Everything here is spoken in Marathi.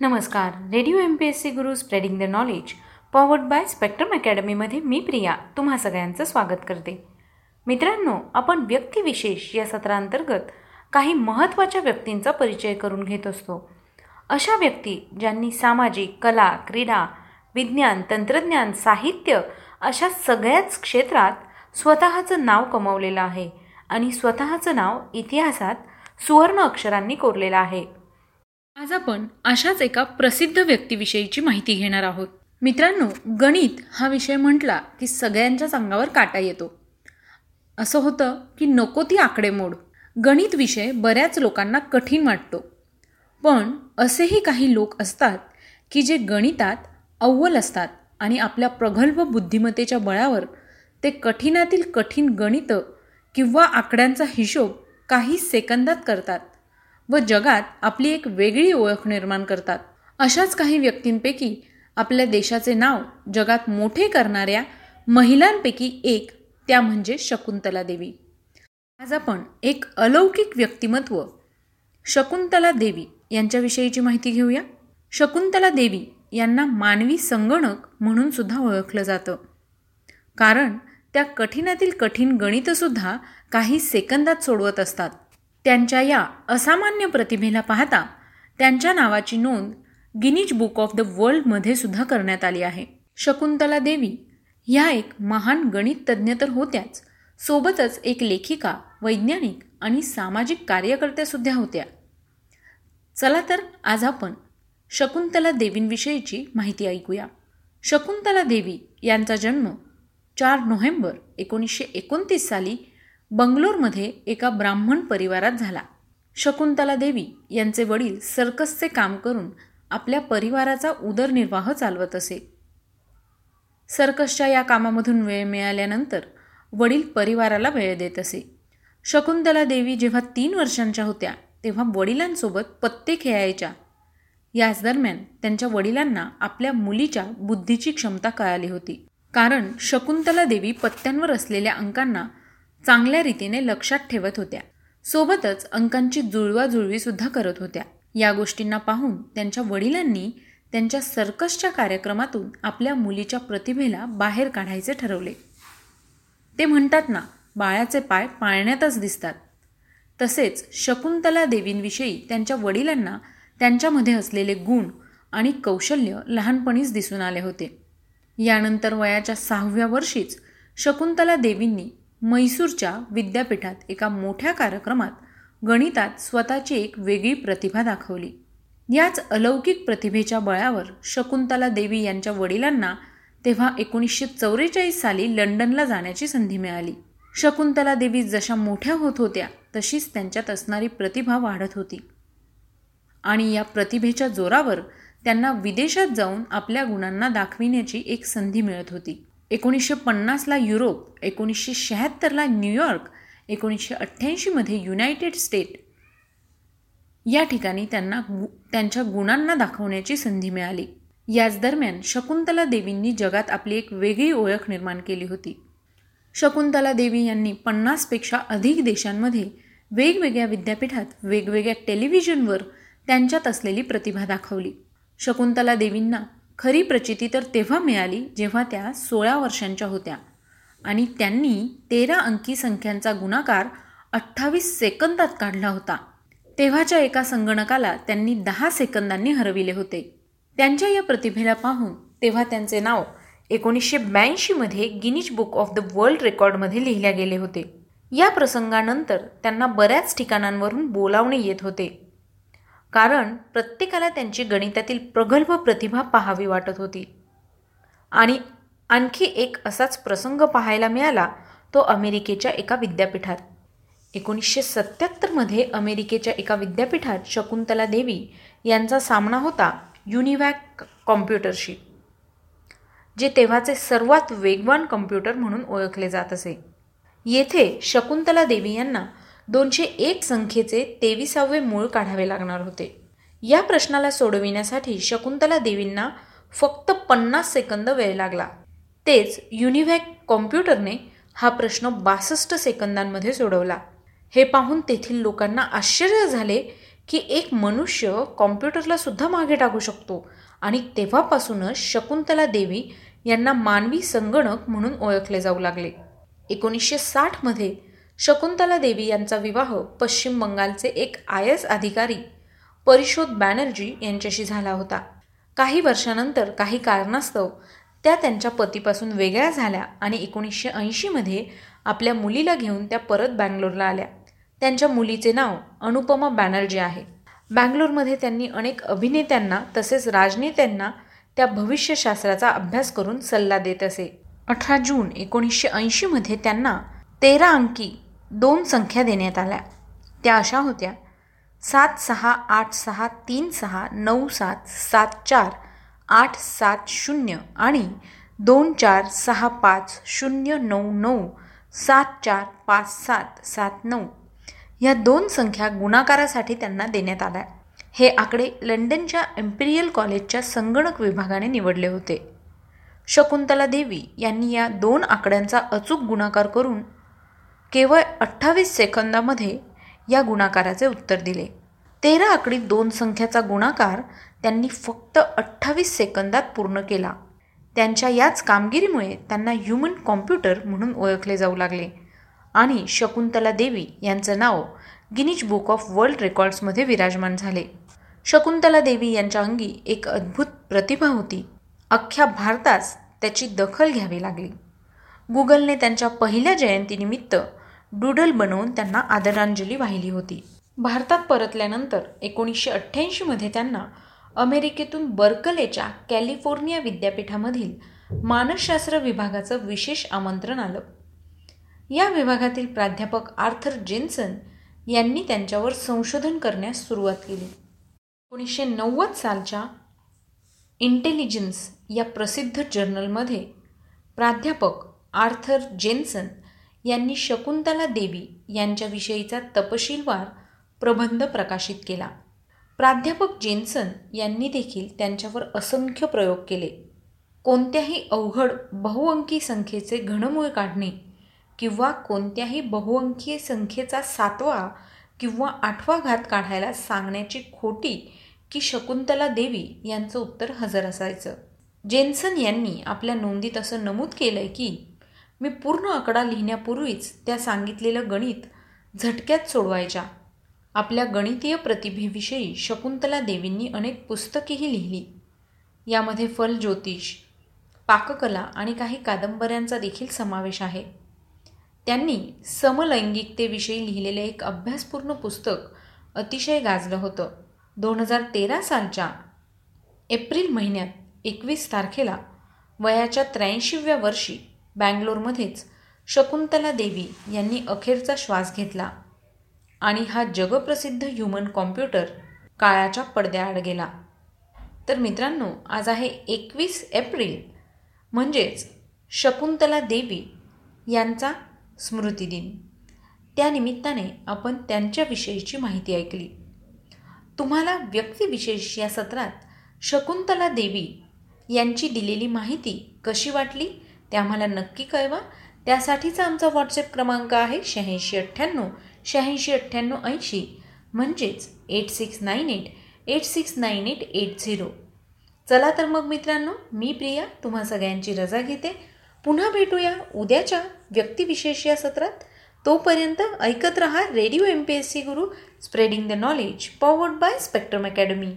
नमस्कार. Radio M P S C Guru spreading the knowledge powered by Spectrum अकॅडमीमध्ये मी प्रिया तुम्हा सगळ्यांचं स्वागत करते. मित्रांनो आपण व्यक्तिविशेष या सत्रांतर्गत काही महत्त्वाच्या व्यक्तींचा परिचय करून घेत असतो. अशा व्यक्ती ज्यांनी सामाजिक कला क्रीडा विज्ञान तंत्रज्ञान साहित्य अशा सगळ्याच क्षेत्रात स्वतःचं नाव कमवलेलं आहे आणि स्वतःचं नाव इतिहासात सुवर्ण अक्षरांनी कोरलेलं आहे. आज आपण अशाच एका प्रसिद्ध व्यक्तीविषयीची माहिती घेणार आहोत. मित्रांनो गणित हा विषय म्हटला की सगळ्यांच्याच अंगावर काटा येतो. असं होतं की नको ती आकडेमोड गणित विषय बऱ्याच लोकांना कठीण वाटतो. पण असेही काही लोक असतात की जे गणितात अव्वल असतात आणि आपल्या प्रगल्भ बुद्धिमत्तेच्या बळावर ते कठीणातील कठीण गणितं किंवा आकड्यांचा हिशोब काही सेकंदात करतात. व जगात आपली एक वेगळी ओळख निर्माण करतात. अशाच काही व्यक्तींपैकी आपल्या देशाचे नाव जगात मोठे करणाऱ्या महिलांपैकी एक त्या म्हणजे शकुंतला देवी. आज आपण एक अलौकिक व्यक्तिमत्व शकुंतला देवी यांच्याविषयीची माहिती घेऊया. शकुंतला देवी यांना मानवी संगणक म्हणून सुद्धा ओळखलं जातं. कारण त्या कठीणातील कठीण गणितसुद्धा काही सेकंदात सोडवत असतात. त्यांच्या या असामान्य प्रतिभेला पाहता त्यांच्या नावाची नोंद गिनीज बुक ऑफ द वर्ल्डमध्ये सुद्धा करण्यात आली आहे. शकुंतला देवी ह्या एक महान गणित तज्ज्ञ तर होत्याच. सोबतच एक लेखिका वैज्ञानिक आणि सामाजिक कार्यकर्त्यासुद्धा होत्या. चला तर आज आपण शकुंतला देवींविषयीची माहिती ऐकूया. शकुंतला देवी यांचा जन्म चार नोव्हेंबर एकोणीसशे एकोणतीस साली बंगलोरमध्ये एका ब्राह्मण परिवारात झाला. शकुंतला देवी यांचे वडील सर्कसचे काम करून आपल्या परिवाराचा उदरनिर्वाह चालवत असे. सर्कसच्या या कामामधून वेळ मिळाल्यानंतर वडील परिवाराला वेळ देत असे. शकुंतला देवी जेव्हा तीन वर्षांच्या होत्या तेव्हा वडिलांसोबत पत्ते खेळायच्या. याच दरम्यान त्यांच्या वडिलांना आपल्या मुलीच्या बुद्धीची क्षमता कळाली होती. कारण शकुंतला देवी पत्त्यांवर असलेल्या अंकांना चांगल्या रीतीने लक्षात ठेवत होत्या. सोबतच अंकांची जुळवाजुळवीसुद्धा करत होत्या. या गोष्टींना पाहून त्यांच्या वडिलांनी त्यांच्या सर्कसच्या कार्यक्रमातून आपल्या मुलीच्या प्रतिभेला बाहेर काढायचे ठरवले. ते म्हणतात ना बाळाचे पाय पाळण्यातच दिसतात. तसेच शकुंतला देवींविषयी त्यांच्या वडिलांना त्यांच्यामध्ये असलेले गुण आणि कौशल्य लहानपणीच दिसून आले होते. यानंतर वयाच्या सहाव्या वर्षीच शकुंतला देवींनी म्हैसूरच्या विद्यापीठात एका मोठ्या कार्यक्रमात गणितात स्वतःची एक वेगळी प्रतिभा दाखवली. याच अलौकिक प्रतिभेच्या बळावर शकुंतला देवी यांच्या वडिलांना तेव्हा एकोणीसशे चौवेचाळीस साली लंडनला जाण्याची संधी मिळाली. शकुंतला देवी जशा मोठ्या होत होत्या तशीच त्यांच्यात असणारी प्रतिभा वाढत होती. आणि या प्रतिभेच्या जोरावर त्यांना विदेशात जाऊन आपल्या गुणांना दाखविण्याची एक संधी मिळत होती. एकोणीसशे पन्नासला युरोप एकोणीसशे शहात्तरला न्यूयॉर्क एकोणीसशे अठ्ठ्याऐंशीमध्ये युनायटेड स्टेट. या ठिकाणी त्यांना गु त्यांच्या गुणांना दाखवण्याची संधी मिळाली. याच दरम्यान शकुंतला देवींनी जगात आपली एक वेगळी ओळख निर्माण केली होती. शकुंतला देवी यांनी पन्नासपेक्षा अधिक देशांमध्ये वेगवेगळ्या विद्यापीठात वेगवेगळ्या टेलिव्हिजनवर त्यांच्यात असलेली प्रतिभा दाखवली. शकुंतला देवींना खरी प्रचिती तर तेव्हा मिळाली जेव्हा त्या सोळा वर्षांच्या होत्या. आणि त्यांनी तेरा अंकी संख्यांचा गुणाकार अठ्ठावीस सेकंदात काढला होता. तेव्हाच्या एका संगणकाला त्यांनी दहा सेकंदांनी हरविले होते. त्यांच्या या प्रतिभेला पाहून तेव्हा त्यांचे नाव एकोणीसशे ब्याऐंशीमध्ये Guinness book of the world रेकॉर्डमध्ये लिहिल्या गेले होते. या प्रसंगानंतर त्यांना बऱ्याच ठिकाणांवरून बोलावणे येत होते. कारण प्रत्येकाला त्यांची गणितातील प्रगल्भ प्रतिभा पाहावी वाटत होती. आणि आणखी एक असाच प्रसंग पाहायला मिळाला तो अमेरिकेच्या एका विद्यापीठात. एकोणीसशे सत्त्याहत्तरमध्ये अमेरिकेच्या एका विद्यापीठात शकुंतला देवी यांचा सामना होता युनिवॅक कॉम्प्युटरशी जे तेव्हाचे सर्वात वेगवान कम्प्युटर म्हणून ओळखले जात असे. येथे शकुंतला देवी यांना दोनशे एक संख्येचे तेविसावे मूळ काढावे लागणार होते. या प्रश्नाला सोडविण्यासाठी शकुंतला देवींना फक्त पन्नास सेकंद वेळ लागला. तेच युनिव्हॅक कॉम्प्युटरने हा प्रश्न बासष्ट सेकंदांमध्ये सोडवला. हे पाहून तेथील लोकांना आश्चर्य झाले की एक मनुष्य कॉम्प्युटरला सुद्धा मागे टाकू शकतो आणि तेव्हापासूनच शकुंतला देवी यांना मानवी संगणक म्हणून ओळखले जाऊ लागले. एकोणीसशे साठमध्ये शकुंतला देवी यांचा विवाह पश्चिम बंगालचे एक आय एस अधिकारी परिशोध बॅनर्जी यांच्याशी झाला होता. काही वर्षानंतर काही कारणास्तव त्या त्यांच्या पतीपासून वेगळ्या झाल्या आणि एकोणीसशे ऐंशीमध्ये आपल्या मुलीला घेऊन त्या परत बँगलोरला आल्या. त्यांच्या मुलीचे नाव अनुपमा बॅनर्जी आहे. बँगलोरमध्ये त्यांनी अनेक अभिनेत्यांना तसेच राजनेत्यांना त्या भविष्यशास्त्राचा अभ्यास करून सल्ला देत असे. अठरा जून एकोणीसशे ऐंशीमध्ये त्यांना तेरा अंकी दोन संख्या देण्यात आल्या. त्या अशा होत्या. सात सहा आठ सहा तीन सहा नऊ सात सात चार आठ सात शून्य आणि दोन चार सहा पाच शून्य नऊ नऊ सात चार पाच सात सात नऊ ह्या दोन संख्या गुणाकारासाठी त्यांना देण्यात आल्या. हे आकडे लंडनच्या एम्पिरियल कॉलेजच्या संगणक विभागाने निवडले होते. शकुंतला देवी यांनी या दोन आकड्यांचा अचूक गुणाकार करून केवळ अठ्ठावीस सेकंदामध्ये या गुणाकाराचे उत्तर दिले. तेरा आकडी दोन संख्याचा गुणाकार त्यांनी फक्त अठ्ठावीस सेकंदात पूर्ण केला. त्यांच्या याच कामगिरीमुळे त्यांना ह्युमन कॉम्प्युटर म्हणून ओळखले जाऊ लागले. आणि शकुंतला देवी यांचं नाव गिनीज बुक ऑफ वर्ल्ड रेकॉर्ड्समध्ये विराजमान झाले. शकुंतला देवी यांच्या अंगी एक अद्भुत प्रतिभा होती. अख्ख्या भारतास त्याची दखल घ्यावी लागली. गुगलने त्यांच्या पहिल्या जयंतीनिमित्त डुडल बनवून त्यांना आदरांजली वाहिली होती. भारतात परतल्यानंतर एकोणीसशे अठ्ठ्याऐंशीमध्ये त्यांना अमेरिकेतून बर्कलेच्या कॅलिफोर्निया विद्यापीठामधील मानसशास्त्र विभागाचं विशेष आमंत्रण आलं. या विभागातील प्राध्यापक आर्थर जेन्सन यांनी त्यांच्यावर संशोधन करण्यास सुरुवात केली. एकोणीसशे नव्वद सालच्या इंटेलिजन्स या प्रसिद्ध जर्नलमध्ये प्राध्यापक आर्थर जेन्सन यांनी शकुंतला देवी यांच्याविषयीचा तपशीलवार प्रबंध प्रकाशित केला. प्राध्यापक जेन्सन यांनी देखील त्यांच्यावर असंख्य प्रयोग केले. कोणत्याही अवघड बहुअंकी संख्येचे घनमूळ काढणे किंवा कोणत्याही बहुअंकीय संख्येचा सातवा किंवा आठवा घात काढायला सांगण्याची खोटी की शकुंतला देवी यांचं उत्तर हजर असायचं. जेन्सन यांनी आपल्या नोंदीत असं नमूद केलं की मी पूर्ण आकडा लिहिण्यापूर्वीच त्या सांगितलेलं गणित झटक्यात सोडवायच्या. आपल्या गणितीय प्रतिभेविषयी शकुंतला देवींनी अनेक पुस्तकेही लिहिली. यामध्ये फल ज्योतिष पाककला आणि काही कादंबऱ्यांचा देखील समावेश आहे. त्यांनी समलैंगिकतेविषयी लिहिलेले एक अभ्यासपूर्ण पुस्तक अतिशय गाजलं होतं. दोन हजार तेरा सालच्या एप्रिल महिन्यात एकवीस तारखेला वयाच्या त्र्याऐंशीव्या वर्षी बँगलोरमध्येच शकुंतला देवी यांनी अखेरचा श्वास घेतला आणि हा जगप्रसिद्ध ह्युमन कॉम्प्युटर काळाच्या पडद्याआड गेला. तर मित्रांनो आज आहे एकवीस एप्रिल. म्हणजेच शकुंतला देवी यांचा स्मृतिदिन. त्यानिमित्ताने आपण त्यांच्याविषयीची माहिती ऐकली. तुम्हाला व्यक्तिविशेष या सत्रात शकुंतला देवी यांची दिलेली माहिती कशी वाटली? ते आम्हाला नक्की कळवा. त्यासाठीचा आमचा व्हॉट्सअप क्रमांक आहे शहाऐंशी अठ्ठ्याण्णव शहाऐंशी अठ्ठ्याण्णव ऐंशी. म्हणजेच eight six nine eight eight six nine eight eight zero चला तर मग मित्रांनो मी प्रिया तुम्हा सगळ्यांची रजा घेते. पुन्हा भेटूया उद्याच्या व्यक्तिविशेष या सत्रात. तोपर्यंत ऐकत रहा radio M P S C Guru spreading the knowledge powered by spectrum academy